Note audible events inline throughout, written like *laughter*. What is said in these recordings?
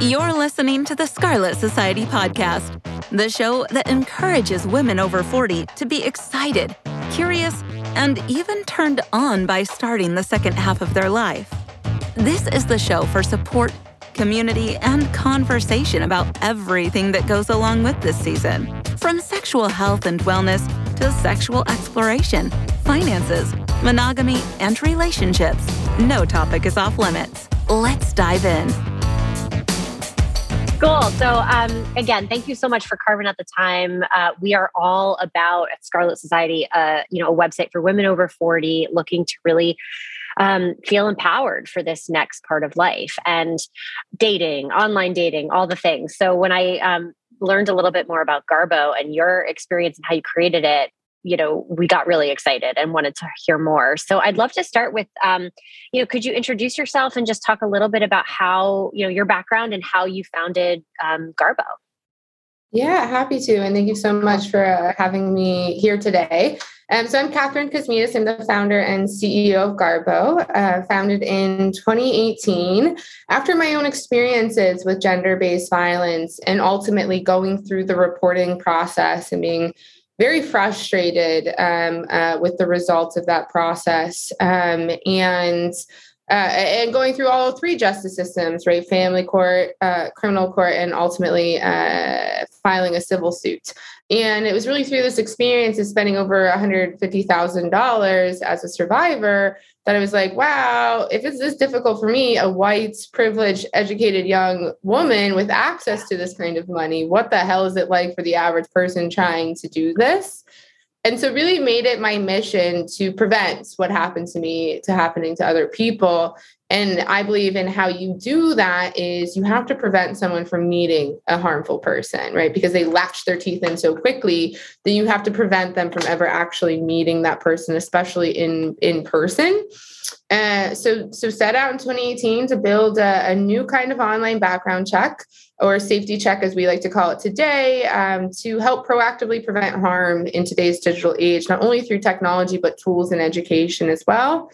You're listening to the Scarlet Society podcast, the show that encourages women over 40 to be excited, curious, and even turned on by starting the second half of their life. This is the show for support, community, and conversation about everything that goes along with this season. From sexual health and wellness to sexual exploration, finances, monogamy, and relationships, no topic is off limits. Let's dive in. Cool. So, um, again, thank you so much for carving out the time. Uh, we are all about at Scarlet Society, uh, you know, a website for women over 40 looking to really um, feel empowered for this next part of life and dating, online dating, all the things. So, when I um, learned a little bit more about Garbo and your experience and how you created it, you know, we got really excited and wanted to hear more. So I'd love to start with, um, you know, could you introduce yourself and just talk a little bit about how, you know, your background and how you founded um, Garbo? Yeah, happy to. And thank you so much for uh, having me here today. Um, so I'm Kathryn Kosmides. I'm the founder and CEO of Garbo, uh, founded in 2018 after my own experiences with gender-based violence and ultimately going through the reporting process and being very frustrated um, uh, with the results of that process. Um, and uh, and going through all three justice systems right? Family court uh, criminal court and ultimately uh, filing a civil suit and it was really through this experience of spending over $150,000 as a survivor that I was like, wow, if it's this difficult for me, a white, privileged, educated young woman with access to this kind of money, what the hell is it like for the average person trying to do this? And so, really made it my mission to prevent what happened to me to happening to other people and I believe in how you do that is you have to prevent someone from meeting a harmful person, right? Because they latch their teeth in so quickly that you have to prevent them from ever actually meeting that person, especially in in person. Uh, so, so set out in 2018 to build a, a, new kind of online background check or safety check, as we like to call it today, um, to help proactively prevent harm in today's digital age, not only through technology but tools and education as well.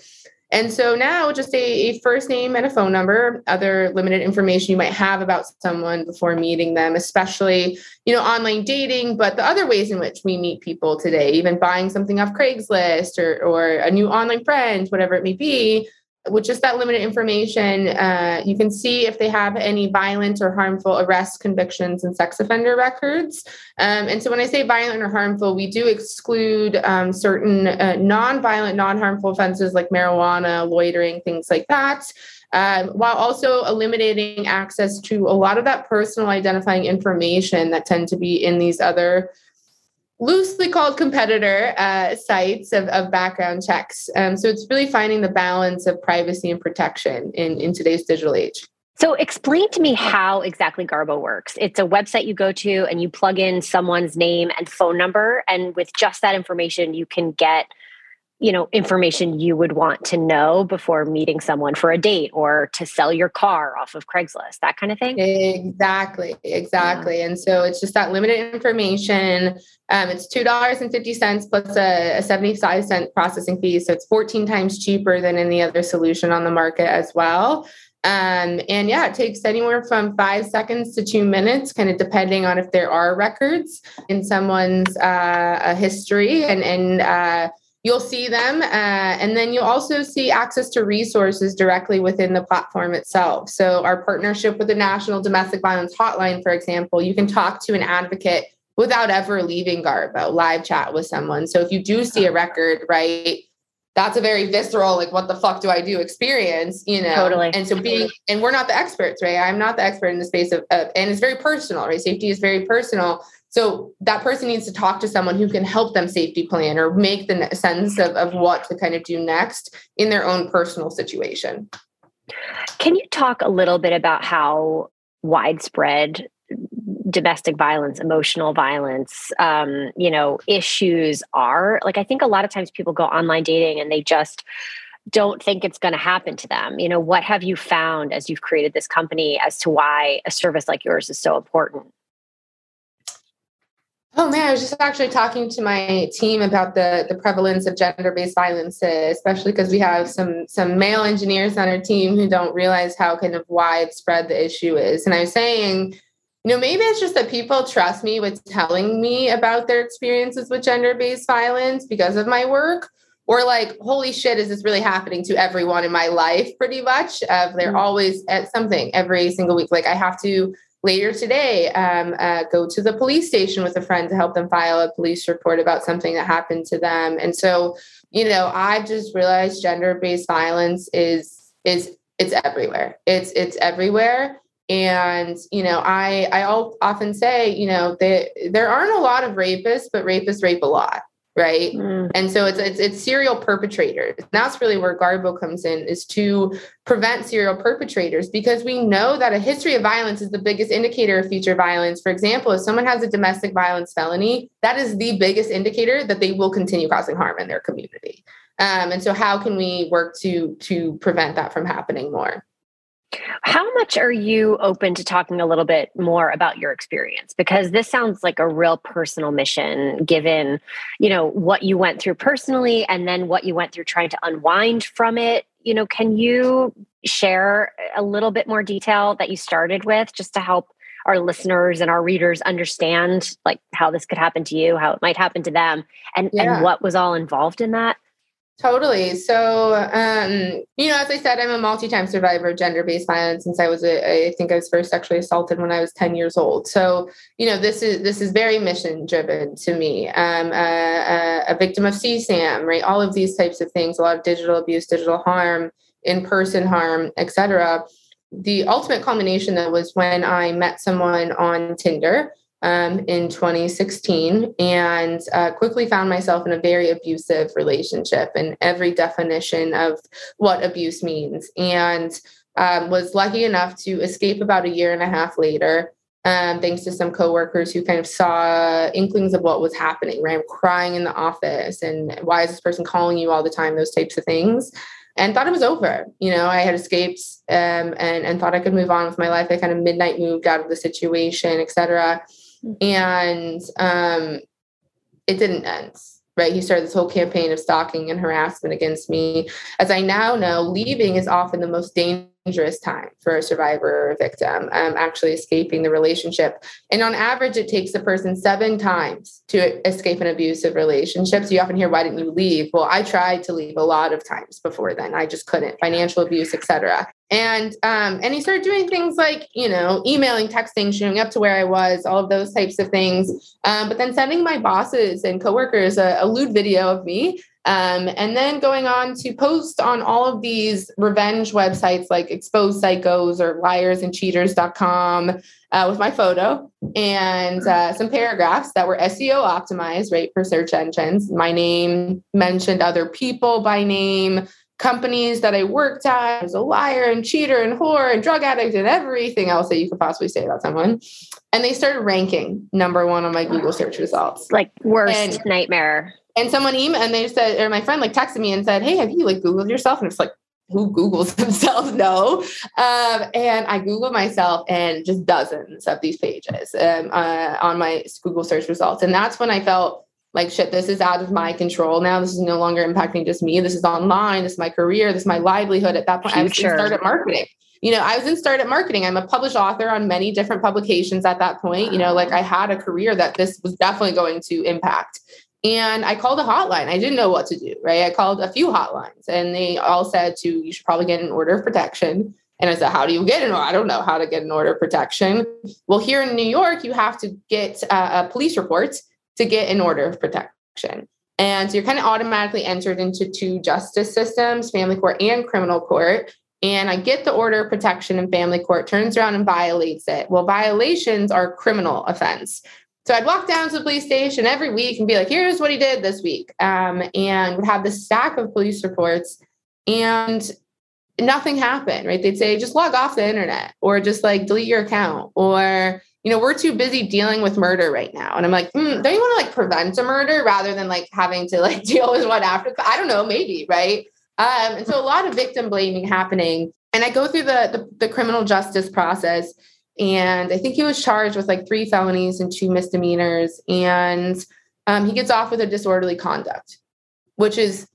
And so now just a, a, first name and a phone number, other limited information you might have about someone before meeting them, especially, you know, online dating, but the other ways in which we meet people today, even buying something off Craigslist or, or a new online friend, whatever it may be, with just that limited information, uh, you can see if they have any violent or harmful arrest convictions and sex offender records. Um, and so, when I say violent or harmful, we do exclude um, certain uh, non violent, non harmful offenses like marijuana, loitering, things like that. Um, while also eliminating access to a lot of that personal identifying information that tend to be in these other loosely called competitor uh, sites of, of background checks. Um, so it's really finding the balance of privacy and protection in, in today's digital age. So, explain to me how exactly Garbo works. It's a website you go to and you plug in someone's name and phone number. And with just that information, you can get you know information you would want to know before meeting someone for a date or to sell your car off of craigslist that kind of thing exactly exactly yeah. and so it's just that limited information um, it's $2.50 plus a, a 75 cent processing fee so it's 14 times cheaper than any other solution on the market as well um, and yeah, it takes anywhere from five seconds to two minutes, kind of depending on if there are records in someone's uh, history. And, and uh, You'll see them, uh, and then you'll also see access to resources directly within the platform itself. So, our partnership with the National Domestic Violence Hotline, for example, you can talk to an advocate without ever leaving Garbo, live chat with someone. So, if you do see a record, right, that's a very visceral, like, what the fuck do I do experience, you know? Totally. And so, being, and we're not the experts, right? I'm not the expert in the space of, of and it's very personal, right? Safety is very personal. So that person needs to talk to someone who can help them safety plan or make the sense of, of what to kind of do next in their own personal situation. Can you talk a little bit about how widespread domestic violence, emotional violence, um, you know, issues are? Like, I think a lot of times people go online dating and they just don't think it's going to happen to them. You know, what have you found as you've created this company as to why a service like yours is so important? Oh man, I was just actually talking to my team about the the prevalence of gender-based violence, especially because we have some some male engineers on our team who don't realize how kind of widespread the issue is. And I was saying, you know, maybe it's just that people trust me with telling me about their experiences with gender-based violence because of my work. Or like, holy shit, is this really happening to everyone in my life? Pretty much. Uh, they're mm-hmm. always at something every single week. Like I have to later today um, uh, go to the police station with a friend to help them file a police report about something that happened to them. And so you know i've just realized gender-based violence is is it's everywhere. It's it's everywhere. And you know i i often say you know that there aren't a lot of rapists but rapists rape a lot right? Mm. and so it's, it's it's serial perpetrators. And that's really where garbo comes in is to prevent serial perpetrators because we know that a history of violence is the biggest indicator of future violence. For example if someone has a domestic violence felony that is the biggest indicator that they will continue causing harm in their community. Um, and so how can we work to to prevent that from happening more how much are you open to talking a little bit more about your experience? Because this sounds like a real personal mission, given, you know, what you went through personally and then what you went through trying to unwind from it. You know, can you share a little bit more detail that you started with just to help our listeners and our readers understand like how this could happen to you, how it might happen to them, and, yeah. and what was all involved in that? Totally. So, um, you know, as I said, I'm a multi-time survivor of gender-based violence since I was, a, I think I was first sexually assaulted when I was 10 years old. So, you know, this is this is very mission-driven to me. Um, a, a victim of CSAM, right? All of these types of things, a lot of digital abuse, digital harm, in-person harm, etc. The ultimate culmination, though, was when I met someone on Tinder um, in 2016 and uh, quickly found myself in a very abusive relationship and every definition of what abuse means. And um, was lucky enough to escape about a year and a half later. Um, thanks to some coworkers who kind of saw inklings of what was happening, right? I'm crying in the office, and why is this person calling you all the time? Those types of things and thought it was over. You know, I had escaped um, and and thought I could move on with my life. I kind of midnight moved out of the situation, etc and um, it didn't end right? He started this whole campaign of stalking and harassment against me. As i now know leaving is often the most dangerous dangerous time for a survivor or a victim um, actually escaping the relationship. And on average, it takes a person seven times to escape an abusive relationship. So you often hear, why didn't you leave? Well, I tried to leave a lot of times before then. I just couldn't, financial abuse, etc. And um, and he started doing things like, you know, emailing, texting, showing up to where I was, all of those types of things. Um, but then sending my bosses and coworkers a, a lewd video of me um, and then going on to post on all of these revenge websites like Exposed Psychos or liarsandcheaters.com uh, with my photo and uh, some paragraphs that were SEO optimized, right, for search engines. My name mentioned other people by name, companies that I worked at. I was a liar and cheater and whore and drug addict and everything else that you could possibly say about someone. And they started ranking number one on my Google search results. Like worst and, nightmare and someone emailed and they said, or my friend like texted me and said, Hey, have you like Googled yourself? And it's like, who Googles *laughs* themselves? No. Um, and I Googled myself and just dozens of these pages um, uh, on my Google search results. And that's when I felt like, shit, this is out of my control now. This is no longer impacting just me. This is online. This is my career. This is my livelihood. At that point, Future. I was in startup marketing. You know, I was in startup marketing. I'm a published author on many different publications at that point. You know, like I had a career that this was definitely going to impact. And I called a hotline. I didn't know what to do, right? I called a few hotlines and they all said to, you should probably get an order of protection. And I said, how do you get an order? I don't know how to get an order of protection. Well, here in New York, you have to get a police report to get an order of protection. And so you're kind of automatically entered into two justice systems, family court and criminal court. And I get the order of protection in family court, turns around and violates it. Well, violations are criminal offense. So I'd walk down to the police station every week and be like, here's what he did this week. Um, and would have this stack of police reports and nothing happened, right? They'd say, just log off the internet or just like delete your account or, you know, we're too busy dealing with murder right now. And I'm like, mm, don't you want to like prevent a murder rather than like having to like *laughs* deal with what after? I don't know, maybe, right? Um, and so a lot of victim blaming happening. And I go through the, the, the criminal justice process and I think he was charged with like three felonies and two misdemeanors. And um, he gets off with a disorderly conduct, which is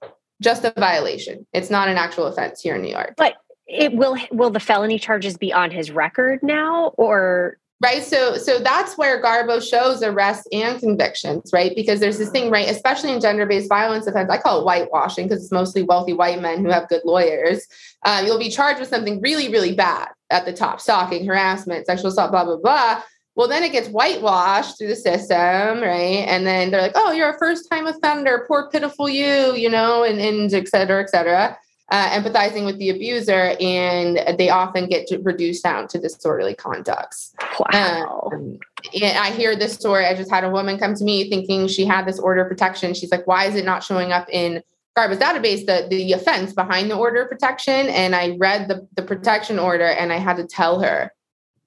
just a violation. It's not an actual offense here in New York. But it will will the felony charges be on his record now or right so so that's where garbo shows arrests and convictions right because there's this thing right especially in gender-based violence offense i call it whitewashing because it's mostly wealthy white men who have good lawyers uh, you'll be charged with something really really bad at the top stalking harassment sexual assault blah blah blah well then it gets whitewashed through the system right and then they're like oh you're a first time offender poor pitiful you you know and, and et cetera et cetera uh, empathizing with the abuser, and they often get reduced down to disorderly conducts. Wow. Um, and I hear this story. I just had a woman come to me thinking she had this order of protection. She's like, "Why is it not showing up in Garbo's database the the offense behind the order of protection?" And I read the the protection order, and I had to tell her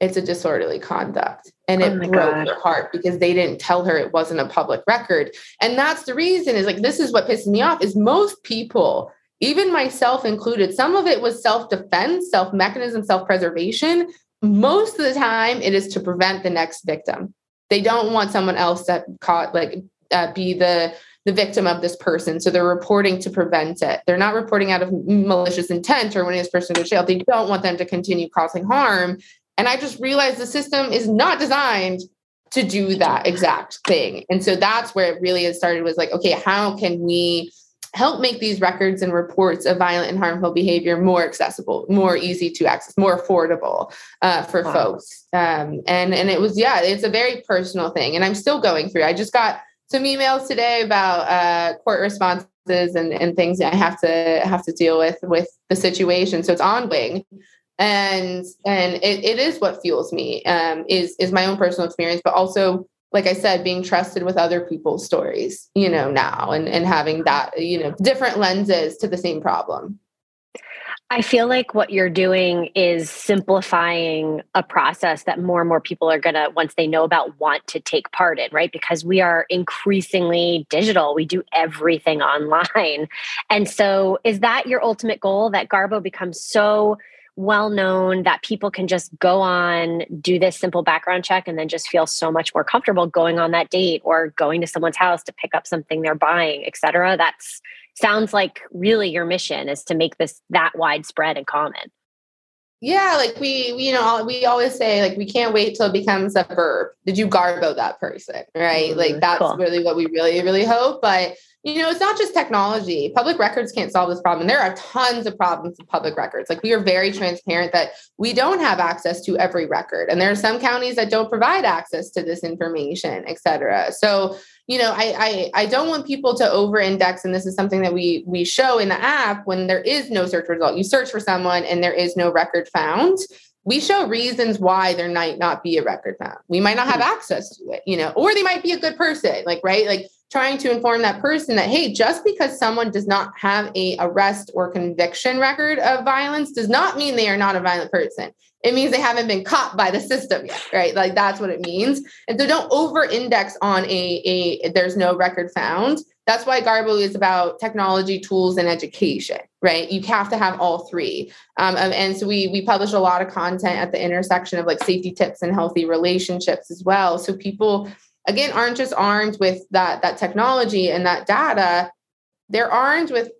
it's a disorderly conduct. And it oh broke God. her heart because they didn't tell her it wasn't a public record. And that's the reason is like, this is what pisses me off is most people even myself included, some of it was self defense, self mechanism, self preservation. Most of the time, it is to prevent the next victim. They don't want someone else to caught like uh, be the the victim of this person. So they're reporting to prevent it. They're not reporting out of malicious intent or when this person goes to jail. They don't want them to continue causing harm. And I just realized the system is not designed to do that exact thing. And so that's where it really has started was like, okay, how can we help make these records and reports of violent and harmful behavior more accessible, more easy to access, more affordable uh, for wow. folks. Um, and and it was yeah, it's a very personal thing, and I'm still going through. I just got some emails today about uh, court responses and and things I have to have to deal with with the situation. So it's ongoing. And and it, it is what fuels me um, is is my own personal experience, but also like I said, being trusted with other people's stories, you know, now and, and having that, you know, different lenses to the same problem. I feel like what you're doing is simplifying a process that more and more people are going to, once they know about, want to take part in, right? Because we are increasingly digital. We do everything online. And so, is that your ultimate goal that Garbo becomes so well known that people can just go on, do this simple background check, and then just feel so much more comfortable going on that date or going to someone's house to pick up something they're buying, et cetera. That's sounds like really your mission is to make this that widespread and common. Yeah, like we, we, you know, we always say like we can't wait till it becomes a verb. Did you garbo that person? Right? Mm-hmm. Like that's cool. really what we really, really hope. But you know, it's not just technology. Public records can't solve this problem. There are tons of problems with public records. Like we are very transparent that we don't have access to every record. And there are some counties that don't provide access to this information, et cetera. So, you know, I I, I don't want people to over-index, and this is something that we we show in the app when there is no search result. You search for someone and there is no record found we show reasons why there might not be a record found. We might not have access to it, you know, or they might be a good person, like, right? Like trying to inform that person that hey just because someone does not have a arrest or conviction record of violence does not mean they are not a violent person it means they haven't been caught by the system yet right? Like that's what it means. And so don't over index on a, a there's no record found. That's why garbo is about technology tools and education right? You have to have all three. Um, and so we we publish a lot of content at the intersection of like safety tips and healthy relationships as well. So people again aren't just armed with that that technology and that data. They're armed with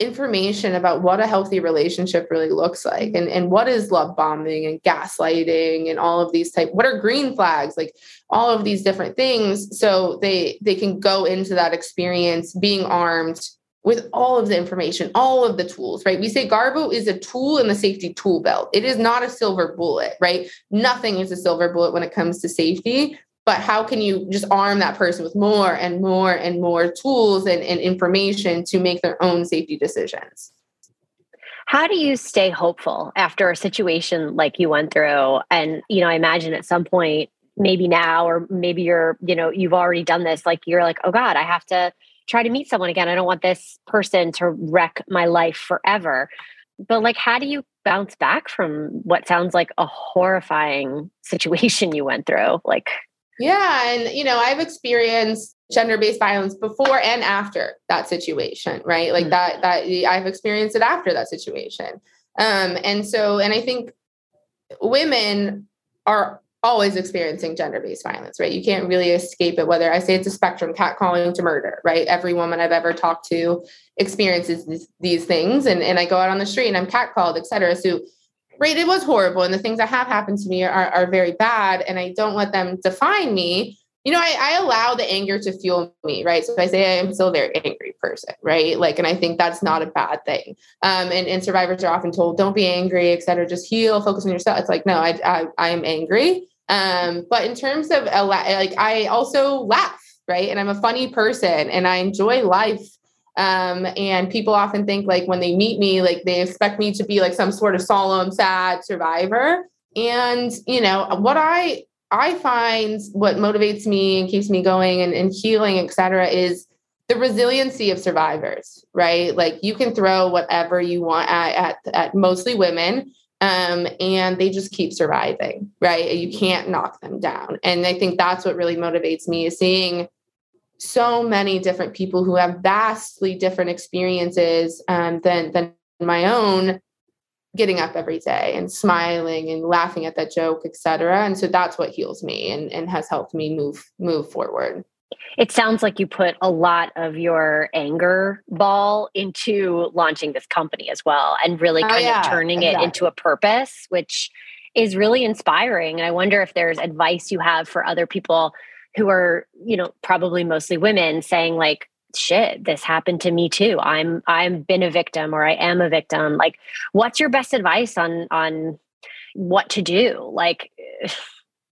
information about what a healthy relationship really looks like and, and what is love bombing and gaslighting and all of these type what are green flags like all of these different things. So they they can go into that experience being armed with all of the information all of the tools right? We say garbo is a tool in the safety tool belt. It is not a silver bullet right? Nothing is a silver bullet when it comes to safety but how can you just arm that person with more and more and more tools and, and information to make their own safety decisions? How do you stay hopeful after a situation like you went through? And you know i imagine at some point maybe now or maybe you're you know you've already done this like you're like oh god i have to try to meet someone again. I don't want this person to wreck my life forever. But like how do you bounce back from what sounds like a horrifying *laughs* situation you went through? Like yeah. And, you know, I've experienced gender based violence before and after that situation, right? Like mm-hmm. that, that I've experienced it after that situation. Um, and so, and I think women are always experiencing gender-based violence, right? You can't really escape it. Whether I say it's a spectrum, catcalling to murder, right? Every woman I've ever talked to experiences these, these things, and and I go out on the street and I'm catcalled, et cetera. So, right, it was horrible, and the things that have happened to me are are very bad, and I don't let them define me. You know, I, I allow the anger to fuel me, right? So I say I am still a very angry person, right? Like, and I think that's not a bad thing. Um, and, and survivors are often told, don't be angry, et cetera, just heal, focus on yourself. It's like, no, I, I, I am angry um, but in terms of like, I also laugh, right? And I'm a funny person and I enjoy life. Um, and people often think like when they meet me, like they expect me to be like some sort of solemn, sad survivor. And you know what I I find what motivates me and keeps me going and, and healing, et cetera, is the resiliency of survivors, right? Like you can throw whatever you want at, at, at mostly women um, and they just keep surviving, right? You can't knock them down. And I think that's what really motivates me is seeing so many different people who have vastly different experiences um, than than my own getting up every day and smiling and laughing at that joke etc and so that's what heals me and, and has helped me move move forward it sounds like you put a lot of your anger ball into launching this company as well and really oh, kind oh, yeah, of turning exactly. it into a purpose, which is really inspiring. And I wonder if there's advice you have for other people who are, you know, probably mostly women saying like, shit this happened to me too i'm i've been a victim or i am a victim like what's your best advice on on what to do like *sighs*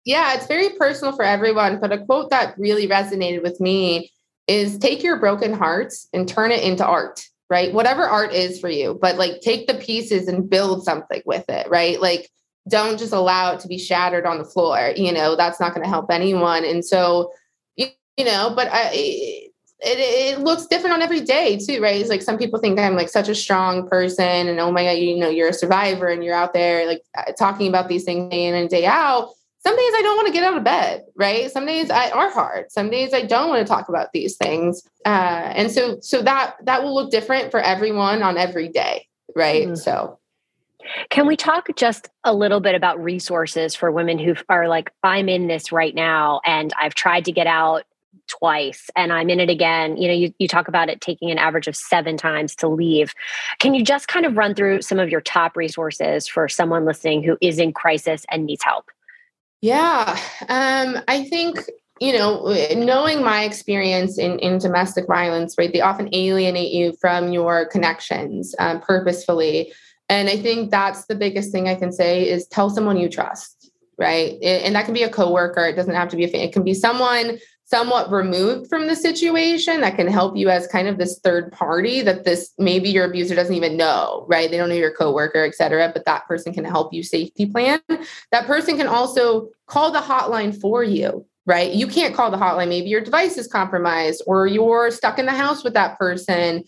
yeah, it's very personal for everyone. But a quote that really resonated with me is take your broken hearts and turn it into art, right? Whatever art is for you, but like take the pieces and build something with it, right? Like don't just allow it to be shattered on the floor. You know, that's not going to help anyone. And so, you, you know, but I, it, it looks different on every day too, right? It's like some people think I'm like such a strong person and oh my God, you know, you're a survivor and you're out there like talking about these things day in and day out some days I don't want to get out of bed, right? Some days I are hard. Some days I don't want to talk about these things. Uh, and so so that that will look different for everyone on every day, right? Mm. So can we talk just a little bit about resources for women who are like, I'm in this right now and I've tried to get out twice and I'm in it again. You know, you, you talk about it taking an average of seven times to leave. Can you just kind of run through some of your top resources for someone listening who is in crisis and needs help? Yeah, um, I think you know, knowing my experience in, in domestic violence, right, they often alienate you from your connections um, purposefully. And I think that's the biggest thing I can say is tell someone you trust, right? And that can be a coworker. It doesn't have to be a fan. It can be someone somewhat removed from the situation that can help you as kind of this third party that this maybe your abuser doesn't even know right they don't know your coworker et cetera but that person can help you safety plan that person can also call the hotline for you right you can't call the hotline maybe your device is compromised or you're stuck in the house with that person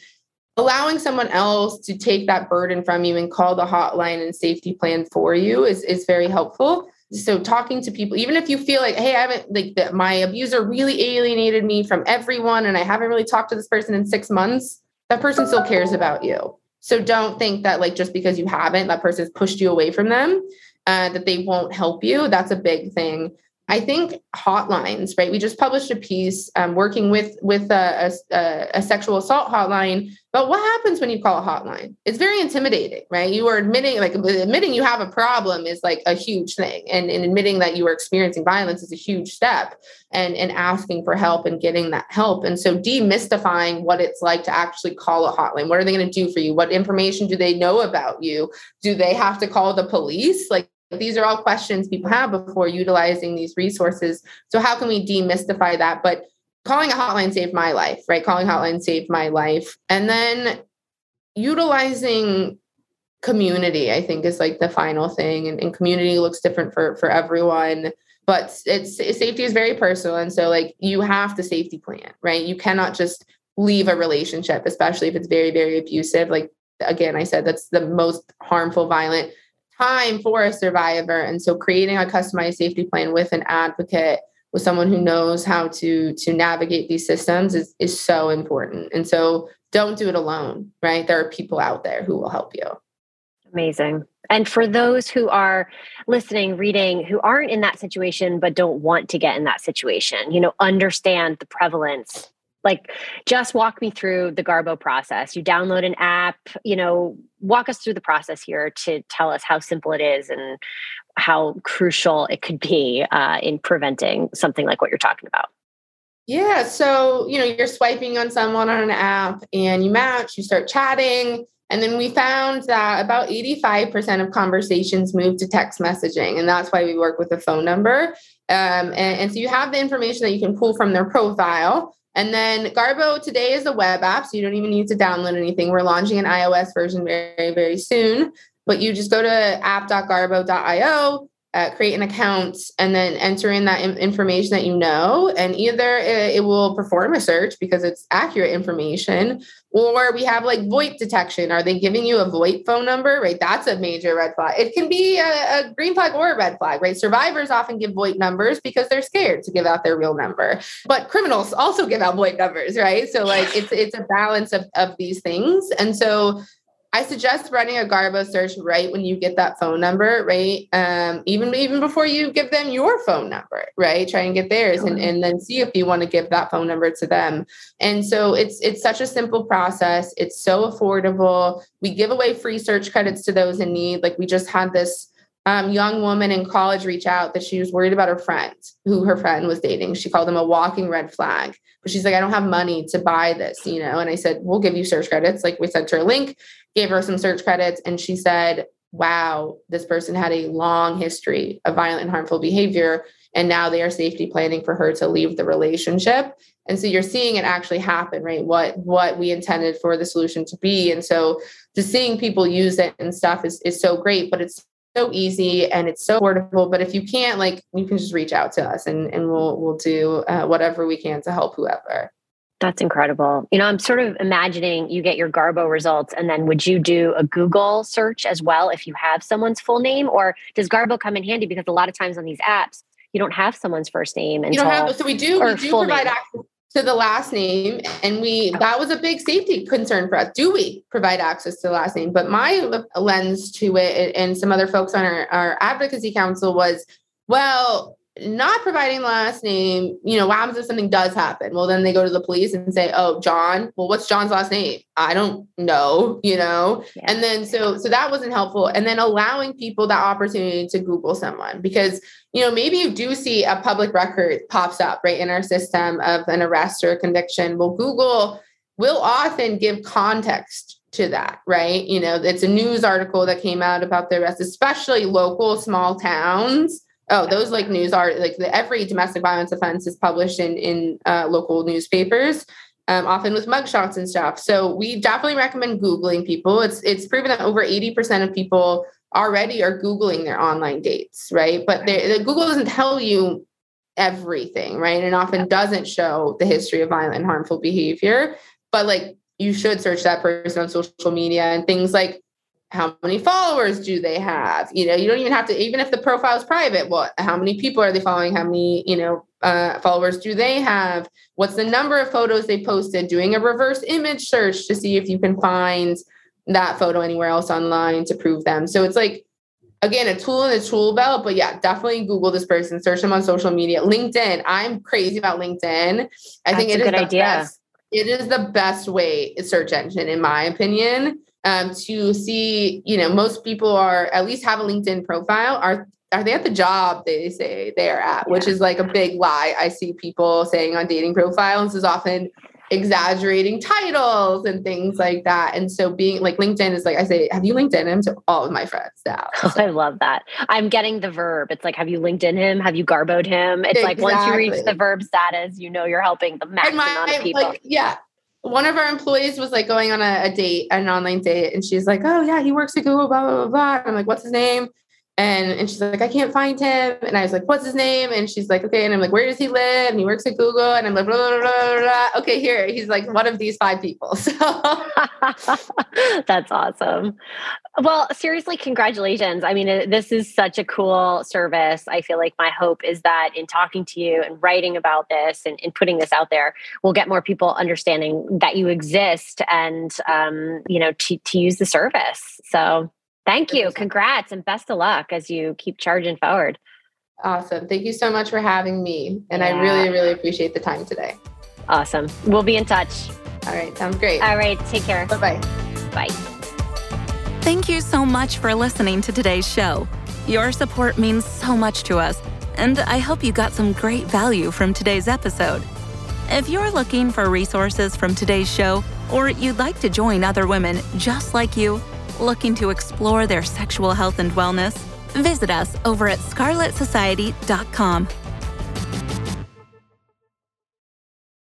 allowing someone else to take that burden from you and call the hotline and safety plan for you is, is very helpful. So talking to people even if you feel like hey i haven't like that my abuser really alienated me from everyone and i haven't really talked to this person in six months that person still cares about you. So don't think that like just because you haven't that person's pushed you away from them uh, that they won't help you. That's a big thing I think hotlines, right? We just published a piece um, working with with a, a, a, sexual assault hotline. But what happens when you call a hotline? It's very intimidating, right? You are admitting, like admitting you have a problem is like a huge thing, and, and admitting that you are experiencing violence is a huge step, and and asking for help and getting that help. And so demystifying what it's like to actually call a hotline. What are they going to do for you? What information do they know about you? Do they have to call the police? Like these are all questions people have before utilizing these resources. So, how can we demystify that? But calling a hotline saved my life, right? Calling hotline saved my life. And then utilizing community, I think, is like the final thing. And, and community looks different for, for everyone. But it's safety is very personal. And so, like, you have to safety plan, right? You cannot just leave a relationship, especially if it's very, very abusive. Like, again, I said that's the most harmful, violent time for a survivor. And so creating a customized safety plan with an advocate, with someone who knows how to to navigate these systems is, is so important. And so don't do it alone, right? There are people out there who will help you. Amazing. And for those who are listening, reading, who aren't in that situation but don't want to get in that situation, you know, understand the prevalence. Like, just walk me through the Garbo process. You download an app, you know, walk us through the process here to tell us how simple it is and how crucial it could be uh, in preventing something like what you're talking about. Yeah. So, you know, you're swiping on someone on an app and you match, you start chatting. And then we found that about 85% of conversations move to text messaging. And that's why we work with a phone number. Um, and, and so you have the information that you can pull from their profile. And then Garbo today is a web app, so you don't even need to download anything. We're launching an iOS version very, very soon. But you just go to app.garbo.io, uh, create an account and then enter in that information that you know and either it, it, will perform a search because it's accurate information or we have like VoIP detection. Are they giving you a VoIP phone number? Right that's a major red flag. It can be a, a green flag or a red flag right? Survivors often give VoIP numbers because they're scared to give out their real number. But criminals also give out VoIP numbers right? So like it's it's a balance of, of these things. And so I suggest running a Garbo search right when you get that phone number, right? Um, even even before you give them your phone number, right? Try and get theirs and, and then see if you want to give that phone number to them. And so it's it's such a simple process. It's so affordable. We give away free search credits to those in need. Like we just had this um, young woman in college reach out that she was worried about her friend who her friend was dating. She called him a walking red flag. But she's like, I don't have money to buy this, you know. And I said, We'll give you search credits. Like we sent her a link gave her some search credits, and she said, Wow, this person had a long history of violent and harmful behavior. And now they are safety planning for her to leave the relationship. And so you're seeing it actually happen, right? What what we intended for the solution to be. And so just seeing people use it and stuff is, is so great, but it's so easy and it's so affordable. But if you can't, like you can just reach out to us and, and we'll we'll do uh, whatever we can to help whoever. That's incredible. You know, I'm sort of imagining you get your Garbo results, and then would you do a Google search as well if you have someone's full name, or does Garbo come in handy because a lot of times on these apps you don't have someone's first name until you don't have, so we do we do provide name. access to the last name, and we that was a big safety concern for us. Do we provide access to the last name? But my lens to it, and some other folks on our, our advocacy council was, well, not providing last name, you know, what happens if something does happen? Well, then they go to the police and say, "Oh, John. Well, what's John's last name? I don't know." You know, yeah. and then so so that wasn't helpful. And then allowing people that opportunity to Google someone because you know maybe you do see a public record pops up right in our system of an arrest or a conviction. Well, Google will often give context to that, right? You know, it's a news article that came out about the arrest, especially local small towns Oh, those like news are like the, every domestic violence offense is published in in uh, local newspapers, um, often with mugshots and stuff. So we definitely recommend googling people. It's it's proven that over eighty percent of people already are googling their online dates, right? But the Google doesn't tell you everything, right? And often doesn't show the history of violent and harmful behavior. But like you should search that person on social media and things like how many followers do they have you know you don't even have to even if the profile is private what how many people are they following how many you know uh, followers do they have what's the number of photos they posted doing a reverse image search to see if you can find that photo anywhere else online to prove them so it's like again a tool in the tool belt but yeah definitely google this person search them on social media linkedin i'm crazy about linkedin i That's think it is the idea. best it is the best way search engine in my opinion um, to see, you know, most people are at least have a LinkedIn profile. Are are they at the job they say they are at, yeah. which is like a big lie. I see people saying on dating profiles is often exaggerating titles and things like that. And so being like LinkedIn is like I say, have you LinkedIn him to all of my friends now? So. *laughs* Oh, I love that. I'm getting the verb. It's like, have you LinkedIn him? Have you garboed him? It's exactly. like once you reach the verb status, you know you're helping the max my, amount of people. Like, yeah one of our employees was like going on a, a, date, an online date, and she's like, "Oh yeah, he works at Google." Blah blah blah. blah. I'm like, "What's his name?" And and she's like, "I can't find him." And I was like, "What's his name?" And she's like, "Okay." And I'm like, "Where does he live?" And he works at Google. And I'm like, blah, blah, blah, blah. "Okay, here." He's like one of these five people. *laughs* So *laughs* that's awesome. Well, seriously, congratulations. I mean, this is such a cool service. I feel like my hope is that in talking to you and writing about this and, and putting this out there, we'll get more people understanding that you exist and, um, you know, to, to use the service. So Thank you. Congrats and best of luck as you keep charging forward. Awesome. Thank you so much for having me. And yeah. I really, really appreciate the time today. Awesome. We'll be in touch. All right. Sounds great. All right. Take care. Bye bye. Bye. Thank you so much for listening to today's show. Your support means so much to us, and I hope you got some great value from today's episode. If you're looking for resources from today's show, or you'd like to join other women just like you, looking to explore their sexual health and wellness, visit us over at scarletsociety.com.